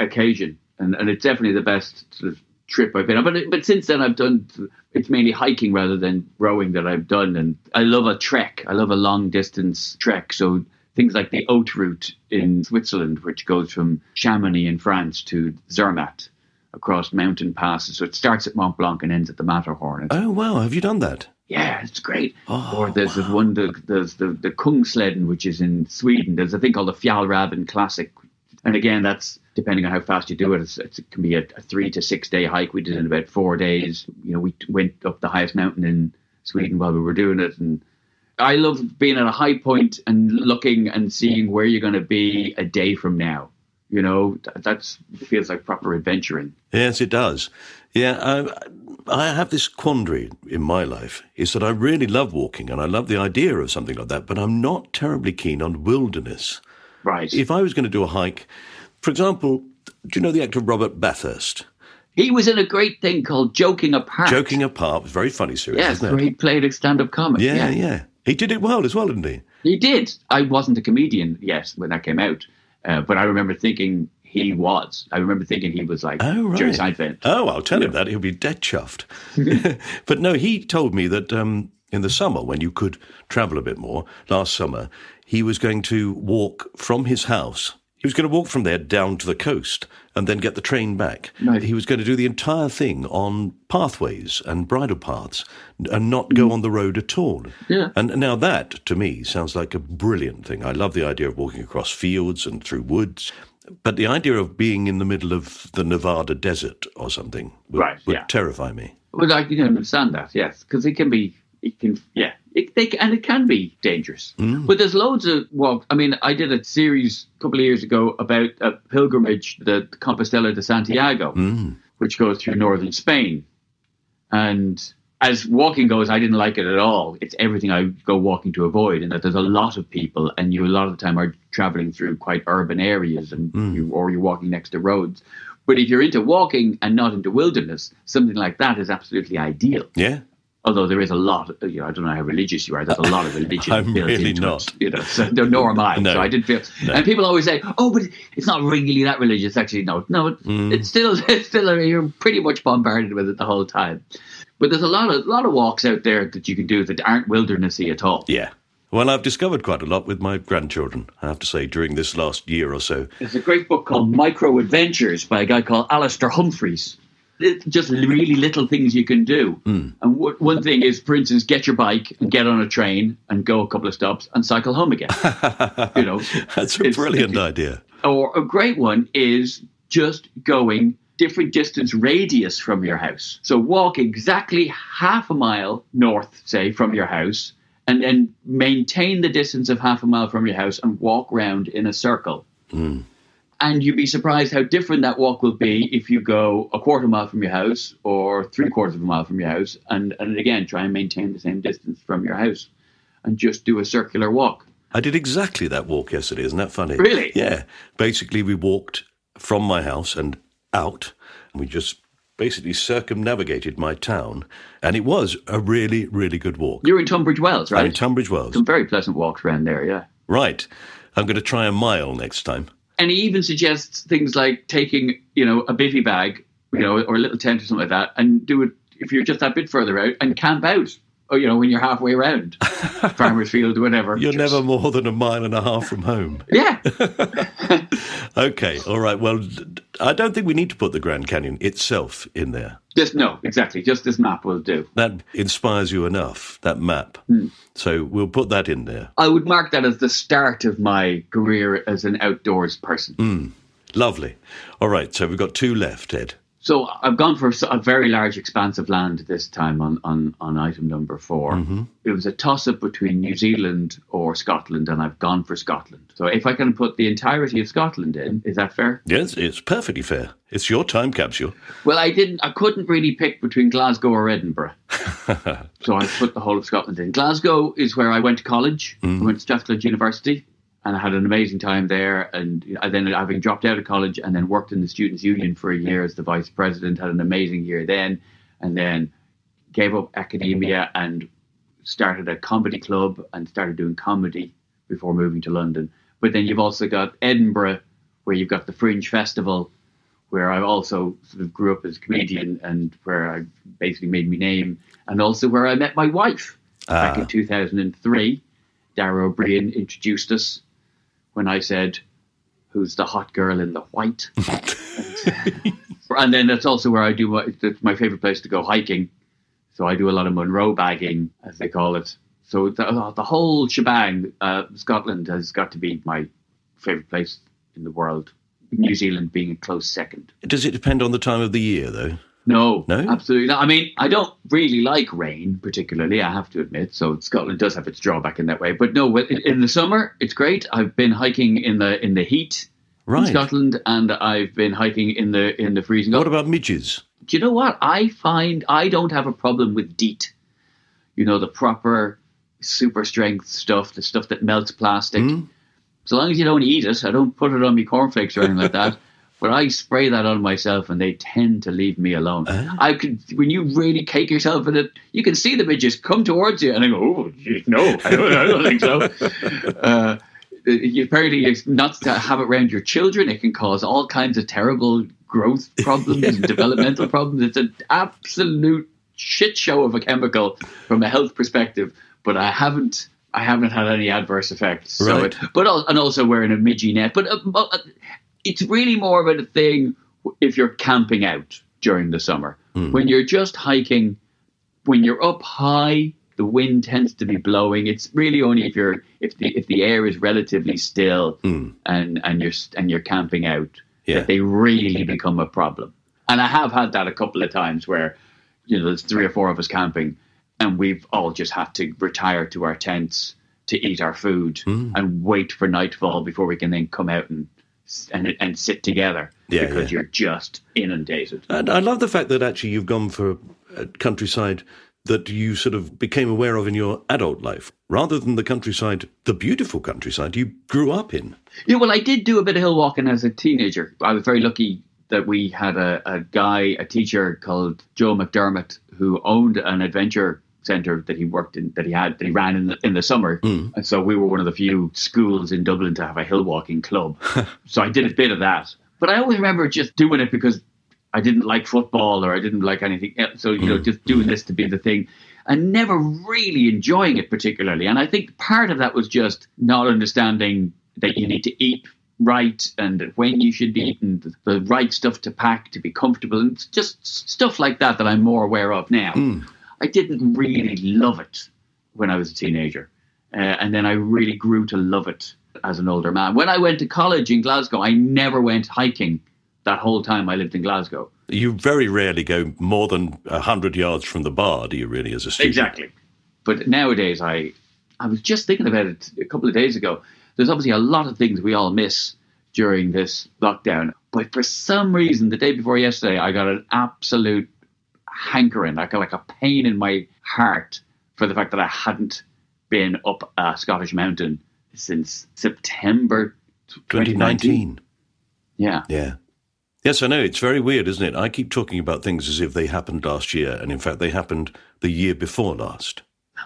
occasion, and, and it's definitely the best sort of trip I've been on. But but since then, I've done it's mainly hiking rather than rowing that I've done, and I love a trek. I love a long distance trek. So things like the Haute Route in Switzerland, which goes from Chamonix in France to Zermatt across mountain passes. So it starts at Mont Blanc and ends at the Matterhorn. Oh, wow. Have you done that? Yeah, it's great. Oh, or there's this one, the, there's the, the Kungsleden, which is in Sweden. There's a thing called the Fjallraven Classic. And again, that's depending on how fast you do it. It's, it's, it can be a, a three to six day hike. We did it in about four days. You know, we went up the highest mountain in Sweden while we were doing it. And I love being at a high point and looking and seeing where you're going to be a day from now. You know, that feels like proper adventuring. Yes, it does. Yeah, I, I have this quandary in my life is that I really love walking and I love the idea of something like that, but I'm not terribly keen on wilderness. Right. If I was going to do a hike, for example, do you know the actor Robert Bathurst? he was in a great thing called Joking Apart. Joking apart, was very funny series, Yeah, isn't it? great played a stand-up comic. Yeah, yeah, He did it well as well, didn't he? he did. I wasn't a comedian yet when that came out, uh, but I remember thinking he was. I remember thinking he was like Oh, right. Jerry Seinfeld. Oh, I'll tell him that. He'll be dead chuffed. [LAUGHS] but no, he told me that um, in the summer, when you could travel a bit more, last summer, he was going to walk from his house. He was going to walk from there down to the coast and then get the train back. Right. He was going to do the entire thing on pathways and bridle paths and not go on the road at all. Yeah. And now that, to me, sounds like a brilliant thing. I love the idea of walking across fields and through woods. But the idea of being in the middle of the Nevada desert or something would, Right, would yeah. terrify me. Well, I can understand that, yes, because it can be, it can, yeah, it, they, and it can be dangerous. Hmm. But there's loads of well, I mean, I did a series a couple of years ago about a pilgrimage, the Compostela de Santiago, hmm. which goes through northern Spain. And as walking goes, I didn't like it at all. It's everything I go walking to avoid, and that there's a lot of people, and you a lot of the time are traveling through quite urban areas, and you, or you're walking next to roads. But if you're into walking and not into wilderness, something like that is absolutely ideal. Yeah. Although there is a lot, you know, I don't know how religious you are. There's a lot of [LAUGHS] religion I'm built really into not. it. You know, so nor am I. No. So I did feel. And people always say, "Oh, but it's not really that religious." Actually, no, no, it, Mm. it's still, [LAUGHS] it's still. You're pretty much bombarded with it the whole time. But there's a lot of lot of walks out there that you can do that aren't wildernessy at all. Yeah. Well, I've discovered quite a lot with my grandchildren, I have to say, during this last year or so. There's a great book called Micro Adventures by a guy called Alastair Humphreys. It's just really little things you can do. Hmm. And w- one thing is, for instance, get your bike and get on a train and go a couple of stops and cycle home again. [LAUGHS] you know, That's a brilliant idea. or a great one is just going different distance radius from your house. So walk exactly half a mile north, say, from your house, and then maintain the distance of half a mile from your house and walk round in a circle. Hmm. And you'd be surprised how different that walk will be if you go a quarter mile from your house or three quarters of a mile from your house, and, and again try and maintain the same distance from your house, and just do a circular walk. I did exactly that walk yesterday. Isn't that funny? Really? Yeah. Basically, we walked from my house and out, and we just basically circumnavigated my town, and it was a really, really good walk. You're in Tunbridge Wells, I'm right? in Tunbridge Wells. Some very pleasant walks around there, yeah. Right. I'm going to try a mile next time. And he even suggests things like taking, you know, a bivy bag, you know, or a little tent or something like that, and do it if you're just that bit further out and camp out. Or, you know, when you're halfway around, [LAUGHS] farmer's field, whatever. You're Just- never more than a mile and a half from home. [LAUGHS] Yeah. [LAUGHS] Okay, all right. Well, I don't think we need to put the Grand Canyon itself in there. Just no, exactly. Just this map will do. That inspires you enough, that map. Hmm. So we'll put that in there. I would mark that as the start of my career as an outdoors person. Lovely. All right, so we've got two left, Ed. So I've gone for a very large expanse of land this time on, on, on item number 4 mm-hmm. It was a toss up between New Zealand or Scotland, and I've gone for Scotland. So if I can put the entirety of Scotland in, is that fair? Yes, it's perfectly fair. It's your time capsule. Well, I didn't. I couldn't really pick between Glasgow or Edinburgh, [LAUGHS] so I put the whole of Scotland in. Glasgow is where I went to college. I mm-hmm. went to Strathclyde University, and I had an amazing time there. And I then, having dropped out of college, and then worked in the Students' Union for a year as the vice president, had an amazing year then, and then gave up academia and started a comedy club and started doing comedy before moving to London. But then you've also got Edinburgh, where you've got the Fringe Festival, where I also sort of grew up as a comedian and where I basically made my name, and also where I met my wife ah. back in 2003. Dara Ó Briain introduced us when I said, Who's the hot girl in the white? [LAUGHS] and, and then that's also where I do my, that's my favorite place to go hiking. So I do a lot of Munro bagging, as they call it. So the, the whole shebang, uh, Scotland has got to be my favorite place in the world. New Zealand being a close second. Does it depend on the time of the year, though? No, No? absolutely not. I mean, I don't really like rain particularly. I have to admit. So Scotland does have its drawback in that way. But no, in in the summer it's great. I've been hiking in the in the heat in Scotland, and I've been hiking in the in the freezing. What about midges? Do you know what? I find I don't have a problem with DEET. You know, the proper super strength stuff, the stuff that melts plastic. Hmm? So long as you don't eat it, I don't put it on my cornflakes or anything like that. [LAUGHS] But I spray that on myself and they tend to leave me alone. I could, when you really cake yourself in it, you can see the midges come towards you and I go, oh, no, I don't, I don't think so. [LAUGHS] Uh, you- apparently, it's not to have it around your children. It can cause all kinds of terrible growth problems and [LAUGHS] developmental problems. It's an absolute shit show of a chemical from a health perspective. But I haven't, I haven't had any adverse effects. So Right. it, but and also wearing a midgie net. But uh, uh, it's really more of a thing if you're camping out during the summer. Hmm. When you're just hiking, when you're up high, the wind tends to be blowing. It's really only if you're if the if the air is relatively still hmm. and and you're and you're camping out Yeah. that they really become a problem. And I have had that a couple of times where you know there's three or four of us camping, and we've all just had to retire to our tents to eat our food hmm. and wait for nightfall before we can then come out and and, and sit together Yeah, because yeah. you're just inundated. And I love the fact that actually you've gone for a countryside that you sort of became aware of in your adult life, rather than the countryside, the beautiful countryside you grew up in. Yeah, well, I did do a bit of hill walking as a teenager. I was very lucky that we had a, a guy, a teacher called Joe McDermott, who owned an adventure centre that he worked in, that he had, that he ran in the, in the summer. Hmm. And so we were one of the few schools in Dublin to have a hill walking club. [LAUGHS] so I did a bit of that. But I always remember just doing it because I didn't like football or I didn't like anything else. So, you know, hmm. just doing this to be the thing and never really enjoying it particularly. And I think part of that was just not understanding that you need to eat right and when you should be eating the, the right stuff to pack to be comfortable and just stuff like that that I'm more aware of now. Hmm. I didn't really love it when I was a teenager. Uh, and then I really grew to love it as an older man. When I went to college in Glasgow, I never went hiking that whole time I lived in Glasgow. You very rarely go more than a hundred yards from the bar, do you really, as a student? Exactly. But nowadays, I I was just thinking about it a couple of days ago. There's obviously a lot of things we all miss during this lockdown. But for some reason, the day before yesterday, I got an absolute hankering. I got like a pain in my heart for the fact that I hadn't been up a Scottish mountain since September 2019. 2019. Yeah. Yeah. Yes, I know. It's very weird, isn't it? I keep talking about things as if they happened last year, and in fact, they happened the year before last.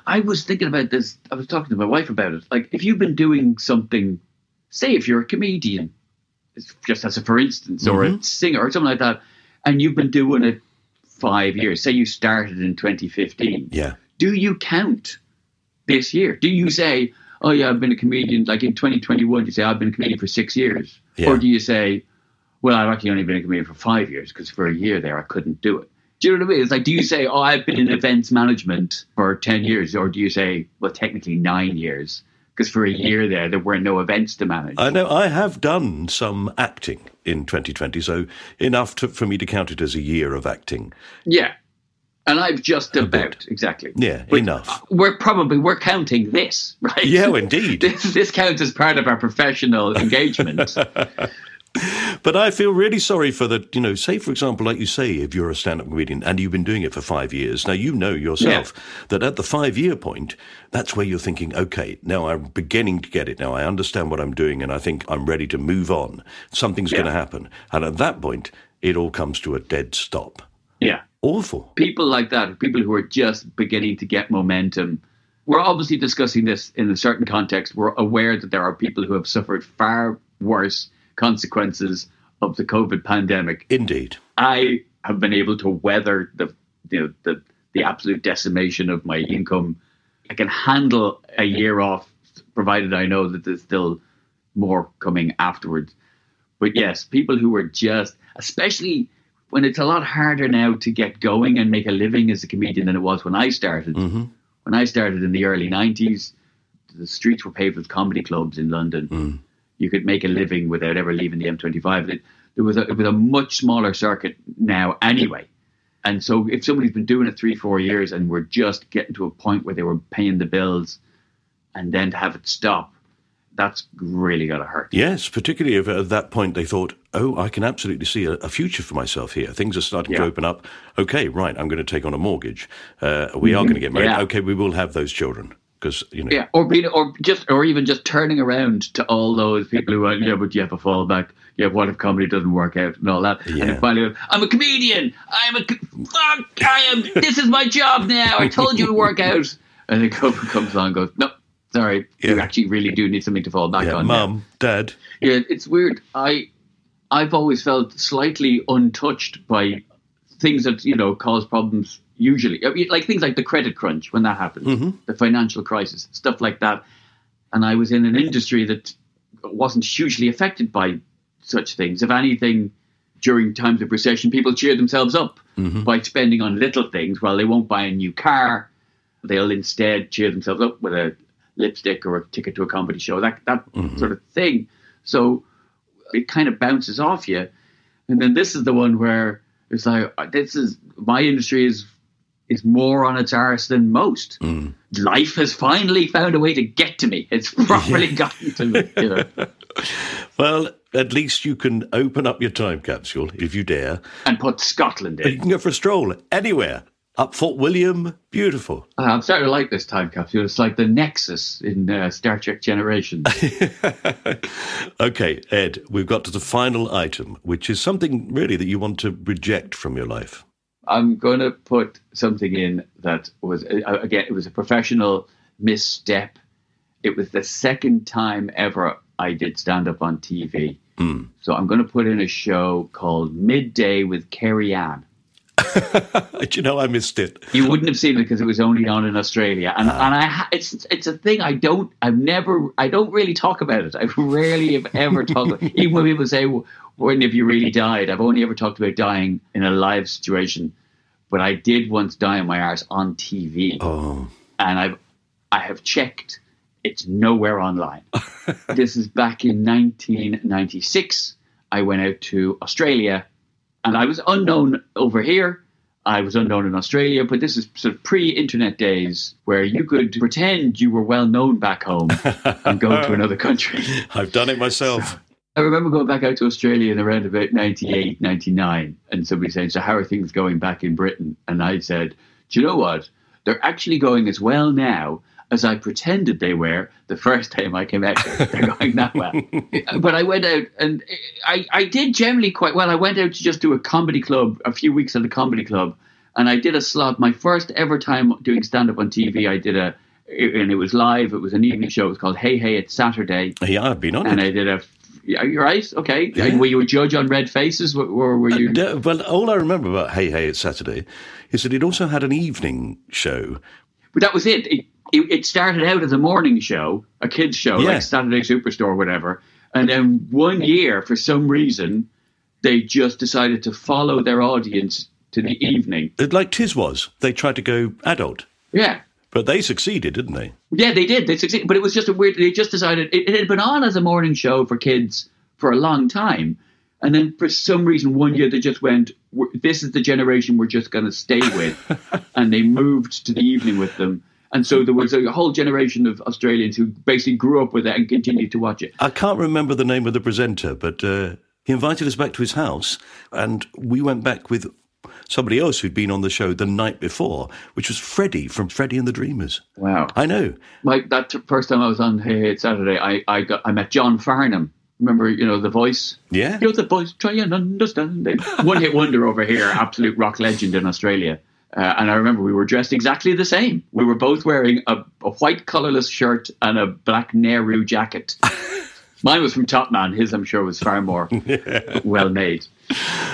I was thinking about this. I was talking to my wife about it. Like, if you've been doing something, say, if you're a comedian just as a for instance, or a mm-hmm. singer or something like that, and you've been doing it five years. Say you started in 2015. Yeah. Do you count this year? Do you say, "Oh yeah, I've been a comedian"? Like in 2021, you say, "I've been a comedian for six years," Yeah. or do you say, "Well, I've actually only been a comedian for five years because for a year there I couldn't do it." Do you know what I mean? It's like, do you say, "Oh, I've been in [LAUGHS] events management for ten years," or do you say, "Well, technically nine years"? Because for a year there, there were no events to manage. I know I have done some acting in 2020, so enough to, for me to count it as a year of acting. Yeah. And I've just about exactly. Yeah, But uh, enough. We're probably we're counting this, right? Yeah, [LAUGHS] indeed. this this counts as part of our professional engagement. [LAUGHS] But I feel really sorry for the, you know, say, for example, like you say, if you're a stand up comedian and you've been doing it for five years, now you know yourself that at the five year point, that's where you're thinking, okay, now I'm beginning to get it. Now I understand what I'm doing and I think I'm ready to move on. Something's going to happen. And at that point, it all comes to a dead stop. yeah. Awful. People like that, people who are just beginning to get momentum. We're obviously discussing this in a certain context. We're aware that there are people who have suffered far worse consequences of the COVID pandemic Indeed. I have been able to weather the you know the the absolute decimation of my income. I can handle a year off, provided I know that there's still more coming afterwards. But yes, people who are just, especially when it's a lot harder now to get going and make a living as a comedian than it was when I started. Mm-hmm. When I started in the early '90s, the streets were paved with comedy clubs in London mm. You could make a living without ever leaving the M25. It, there was a, it was a much smaller circuit now anyway. And so if somebody's been doing it three, four years and we're just getting to a point where they were paying the bills and then to have it stop, that's really going to hurt. Yes, particularly if at that point they thought, oh, I can absolutely see a, a future for myself here. Things are starting to open up. Okay, right, I'm going to take on a mortgage. Uh, we are going to get married. Yeah. Okay, we will have those children. Because, you know, Yeah, or being, or just, or even just turning around to all those people who are, yeah, but you have a fallback. Yeah, what if comedy doesn't work out and all that? And Yeah. then finally, I'm a comedian. I'm a fuck. I am. This is my job now. I told you to work out. And then COVID [LAUGHS] comes along, and goes, no, sorry, you actually really do need something to fall back yeah, on. now." mum, dad. Yeah, it's weird. I, I've always felt slightly untouched by things that you know cause problems. Usually, I mean, like things like the credit crunch when that happened, mm-hmm. the financial crisis, stuff like that. And I was in an industry that wasn't hugely affected by such things. If anything, during times of recession, people cheer themselves up mm-hmm. by spending on little things. While they won't buy a new car, they'll instead cheer themselves up with a lipstick or a ticket to a comedy show. That that mm-hmm. sort of thing. So it kind of bounces off you. And then this is the one where it's like this is my industry is is more on its arse than most. Life has finally found a way to get to me. It's [LAUGHS] properly gotten to me. You know? [LAUGHS] Well, at least you can open up your time capsule if you dare. and put Scotland in. You can go for a stroll anywhere. Up Fort William, beautiful. Uh, I'm starting to like this time capsule. It's like the Nexus in uh, Star Trek Generations. [LAUGHS] Okay, Ed, we've got to the final item, which is something really that you want to reject from your life. I'm going to put something in that was uh, again it was a professional misstep. It was the second time ever I did stand up on TV. So I'm going to put in a show called Midday with Kerri-Anne. Do you know, I missed it. You wouldn't have seen it because it was only on in Australia, and ah. and I it's it's a thing I don't I've never I don't really talk about it. I rarely have ever talked. About, even when people say when have you really died, I've only ever talked about dying in a live situation. But I did once die in my arse on TV, Oh, and I've I have checked. It's nowhere online. [LAUGHS] this is back in 1996. I went out to Australia, and I was unknown over here. I was unknown in Australia, but this is sort of pre-internet days where you could pretend you were well known back home and go to another [LAUGHS] country. I've done it myself. I remember going back out to Australia in around about 98, 99, and somebody saying, So, how are things going back in Britain? And I said, Do you know what? They're actually going as well now as I pretended they were the first time I came out. They're going that well. [LAUGHS] but I went out and I, I did generally quite well. I went out to just do a comedy club, a few weeks at a comedy club, and I did a slot. My first ever time doing stand up on TV, I did a, and it was live. It was an evening show. It was called Hey Hey It's Saturday Yeah, I've been on and it. I did a Yeah, you're right. Okay. Yeah. Were you a judge on red faces, or were you? Uh, well, all I remember about Hey Hey It's Saturday is that it also had an evening show. But that was it. It, it. it started out as a morning show, a kids show, Yeah. like Saturday Superstore, or whatever. And then one year, for some reason, they just decided to follow their audience to the evening. Like Tiswas. They tried to go adult, Yeah. but they succeeded, didn't they? Yeah, they did. They succeeded, but it was just a weird. They just decided it, it had been on as a morning show for kids for a long time, and then for some reason one year they just went, "This is the generation we're just going to stay with," [LAUGHS] and they moved to the evening with them. And so there was a whole generation of Australians who basically grew up with it and continued to watch it. I can't remember the name of the presenter, but uh, he invited us back to his house, and we went back with somebody else who'd been on the show the night before, which was Freddie from Freddie and the Dreamers. Wow! I know. Like that first time I was on Hey It's Saturday, I I got I met John Farnham. Remember, you know, the voice. Yeah. You're the voice, try and understand it. One hit wonder over here, absolute rock legend in Australia. Uh, and I remember we were dressed exactly the same. We were both wearing a, a white collarless shirt and a black Nehru jacket. [LAUGHS] Mine was from Top Man. His, I'm sure, was far more [LAUGHS] well made.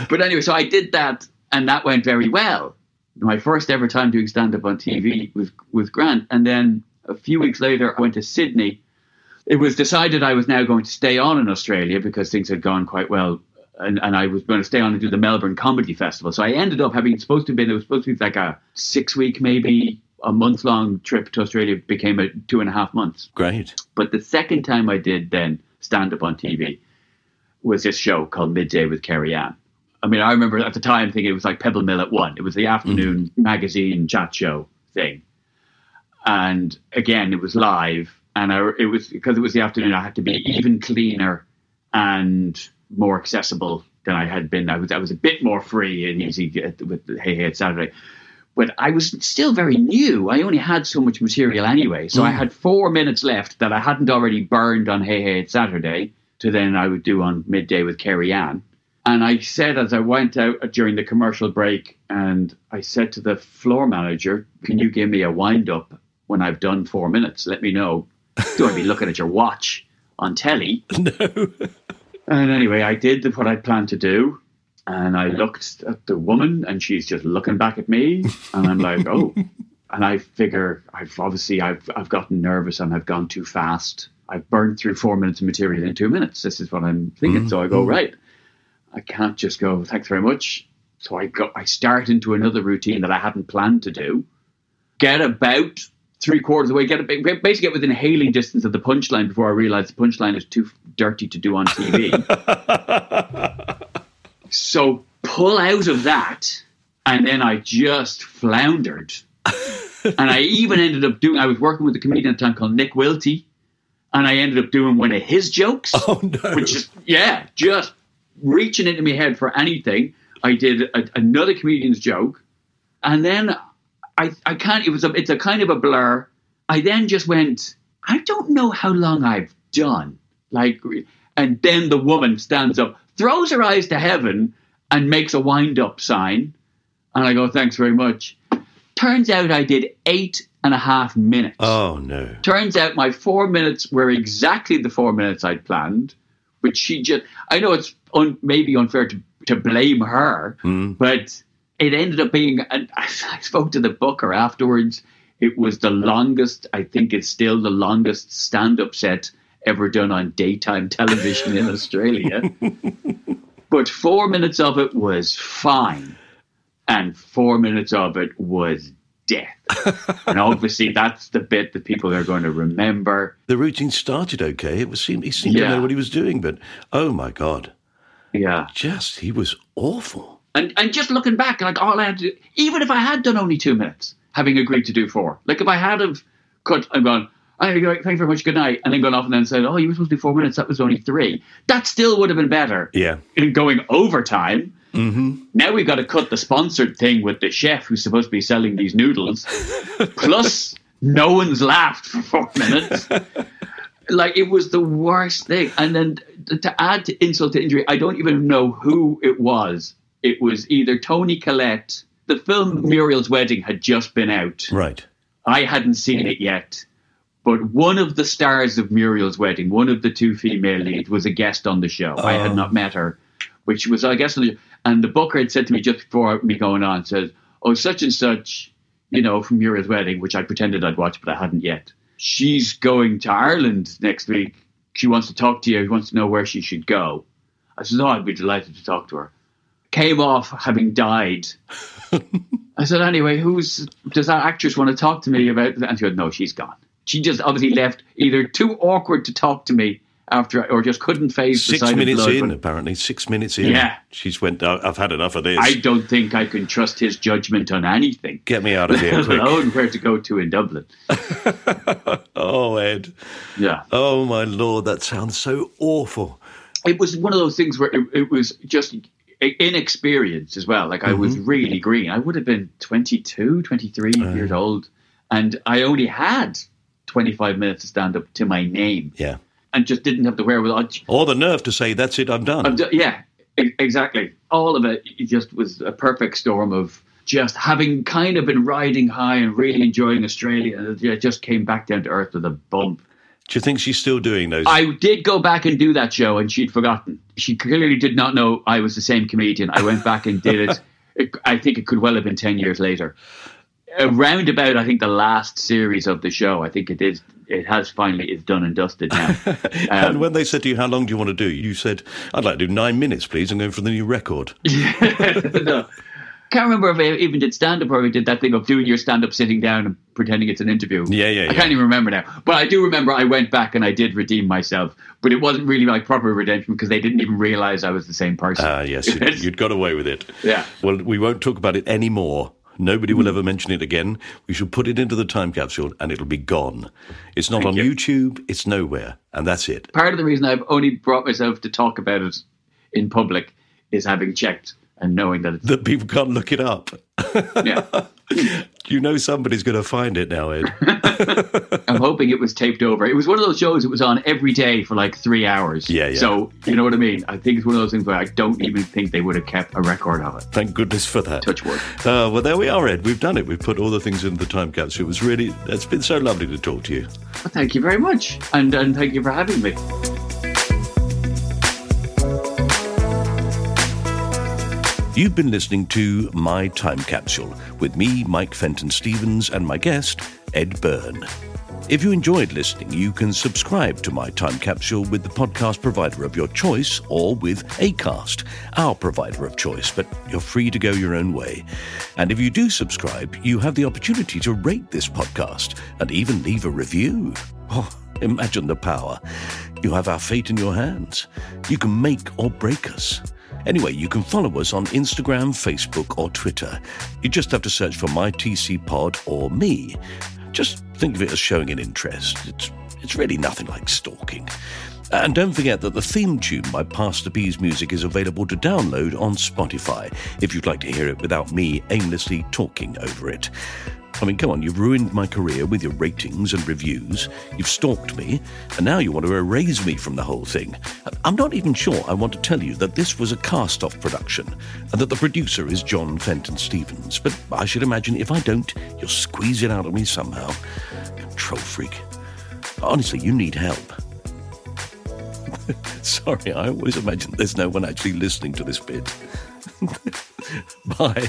But anyway, so I did that, and that went very well. My first ever time doing stand up on TV was with Grant. And then a few weeks later, I went to Sydney it was decided I was now going to stay on in Australia because things had gone quite well, and, and I was going to stay on and do the Melbourne Comedy Festival. So I ended up having supposed to have been it was supposed to be like a six week, maybe a month long trip to Australia became a two and a half months. Great. But the second time I did then stand up on TV was this show called Midday with Kerri-Anne. I mean, I remember at the time thinking it was like Pebble Mill at one. It was the afternoon mm. magazine chat show thing. And again, it was live. And I, it was because it was the afternoon, I had to be even cleaner and more accessible than I had been. I was, I was a bit more free and easy with Hey Hey It's Saturday. But I was still very new. I only had so much material anyway. So I mm. had four minutes left that I hadn't already burned on Hey Hey It's Saturday to then I would do on midday with Kerri-Anne. And I said as I went out during the commercial break, and I said to the floor manager, Can you give me a wind up when I've done four minutes? Let me know. [LAUGHS] Do I be looking at your watch on telly? No. [LAUGHS] And anyway, I did what I'd planned to do. And I looked at the woman, and she's just looking back at me. And I'm like, oh. [LAUGHS] And I figure I've obviously I've I've gotten nervous and I've gone too fast. I've burned through four minutes of material in two minutes. This is what I'm thinking. Mm-hmm. So I go mm-hmm. right. I can't just go. Thanks very much. So I go. I start into another routine that I hadn't planned to do. Get about three quarters of the way. Get a, basically get within hailing distance of the punchline before I realized the punchline is too dirty to do on TV. [LAUGHS] so pull out of that, and then I just floundered. [LAUGHS] and I even ended up doing. I was working with a comedian at the time called Nick Wilty, and I ended up doing one of his jokes. [LAUGHS] Oh, no. Which is yeah, just reaching into my head for anything. I did a, another comedian's joke, and then I I can't. It was a it's a kind of a blur. I then just went. I don't know how long I've done. Like, and then the woman stands up, throws her eyes to heaven, and makes a wind up sign. And I go, thanks very much. Turns out I did eight and a half minutes. Oh, no. Turns out my four minutes were exactly the four minutes I'd planned, which she just, I know it's un, maybe unfair to, to blame her, hmm. but it ended up being, and I, [LAUGHS] I spoke to the booker afterwards. It was the longest, I think it's still the longest stand up set ever done on daytime television in Australia. [LAUGHS] but four minutes of it was fine, and four minutes of it was death. [LAUGHS] and obviously, that's the bit that people are going to remember. The routine started okay. It was seemed, he seemed to know what he was doing, but oh my God. Yeah. Just, he was awful. And and just looking back, like all I had to do, even if I had done only two minutes, having agreed to do four, like if I had have cut and gone, "All right, great, thank you very much, good night, and then gone off and then said, oh, you were supposed to do four minutes, that was only three, that still would have been better. Yeah. In going overtime. Mm-hmm. Now we've got to cut the sponsored thing with the chef who's supposed to be selling these noodles. [LAUGHS] Plus, no one's laughed for four minutes. [LAUGHS] like it was the worst thing. And then to add to insult to injury, I don't even know who it was. It was either Toni Collette. The film Muriel's Wedding had just been out. Right. I hadn't seen it yet. But one of the stars of Muriel's wedding, one of the two female leads, was a guest on the show. I had oh. not met her, which was, I guess, and the booker had said to me just before me going on, says, "Oh, such and such, you know, from Muriel's wedding," which I pretended I'd watched, but I hadn't yet. She's going to Ireland next week. She wants to talk to you. She wants to know where she should go. I said, "Oh, I'd be delighted to talk to her." Came off having died. [LAUGHS] I said, "Anyway, who's does that actress want to talk to me about?" And she goes, "No, she's gone." She just obviously left either too awkward to talk to me after, or just couldn't face the Six minutes in, apparently. Six minutes in. Yeah. She's went, "I- I've had enough of this. I don't think I can trust his judgment on anything. Get me out of here [LAUGHS] Let alone where to go to in Dublin. [LAUGHS] oh, Ed. Yeah. Oh, my Lord. That sounds so awful. it was one of those things where it, it was just inexperience as well. Like I was Mm-hmm. really green. I would have been 22, 23 years old. And I only had 25 minutes to stand up to my name Yeah. and just didn't have the wherewithal. Or the nerve to say, that's it, I'm done. I'm yeah, e- exactly. All of it, it just was a perfect storm of just having kind of been riding high and really enjoying Australia. And it just came back down to earth with a bump. Do you think she's still doing those? I did go back and do that show, and she'd forgotten. She clearly did not know I was the same comedian. I went back and did it. [LAUGHS] it I think it could well have been ten years later. Around about, I think the last series of the show. I think it is. It has finally is done and dusted now. [LAUGHS] and Um, when they said to you, how long do you want to do? You said, I'd like to do nine minutes, please. I'm going for the new record. [LAUGHS] no. I can't remember if I even did stand up or we did that thing of doing your stand up sitting down and pretending it's an interview. Yeah, yeah, I yeah. can't even remember now. But I do remember I went back and I did redeem myself. But it wasn't really like proper redemption because they didn't even realize I was the same person. Ah, yes, you, [LAUGHS] you'd got away with it. Yeah. Well, we won't talk about it anymore. Nobody will ever mention it again. We shall put it into the time capsule and it'll be gone. It's not on you. YouTube, it's nowhere, and that's it. Part of the reason I've only brought myself to talk about it in public is having checked and knowing that it's. That people can't look it up. Yeah. [LAUGHS] You know somebody's going to find it now, Ed. [LAUGHS] I'm hoping it was taped over. It was one of those shows that was on every day for like three hours. Yeah, yeah. So, you know what I mean? I think it's one of those things where I don't even think they would have kept a record of it. Thank goodness for that. Touch wood. Uh, well, there we are, Ed. We've done it. We've put all the things into the time capsule. It was really, it's been so lovely to talk to you. Well, thank you very much. And, and thank you for having me. You've been listening to My Time Capsule with me, Mike Fenton Stevens, and my guest, Ed Byrne. If you enjoyed listening, you can subscribe to My Time Capsule with the podcast provider of your choice or with ACAST, our provider of choice, but you're free to go your own way. And if you do subscribe, you have the opportunity to rate this podcast and even leave a review. Oh, imagine the power. You have our fate in your hands. You can make or break us. Anyway, you can follow us on Instagram, Facebook, or Twitter. You just have to search for My TC Pod or me. Just think of it as showing an interest. It's, it's really nothing like stalking. And don't forget that the theme tune by Pastor B's music is available to download on Spotify if you'd like to hear it without me aimlessly talking over it. I mean, come on, you've ruined my career with your ratings and reviews. You've stalked me, and now you want to erase me from the whole thing. I'm not even sure I want to tell you that this was a cast off production and that the producer is John Fenton Stevens, but I should imagine if I don't, you'll squeeze it out of me somehow. Control freak. Honestly, you need help. [LAUGHS] Sorry, I always imagine there's no one actually listening to this bit. [LAUGHS] Bye.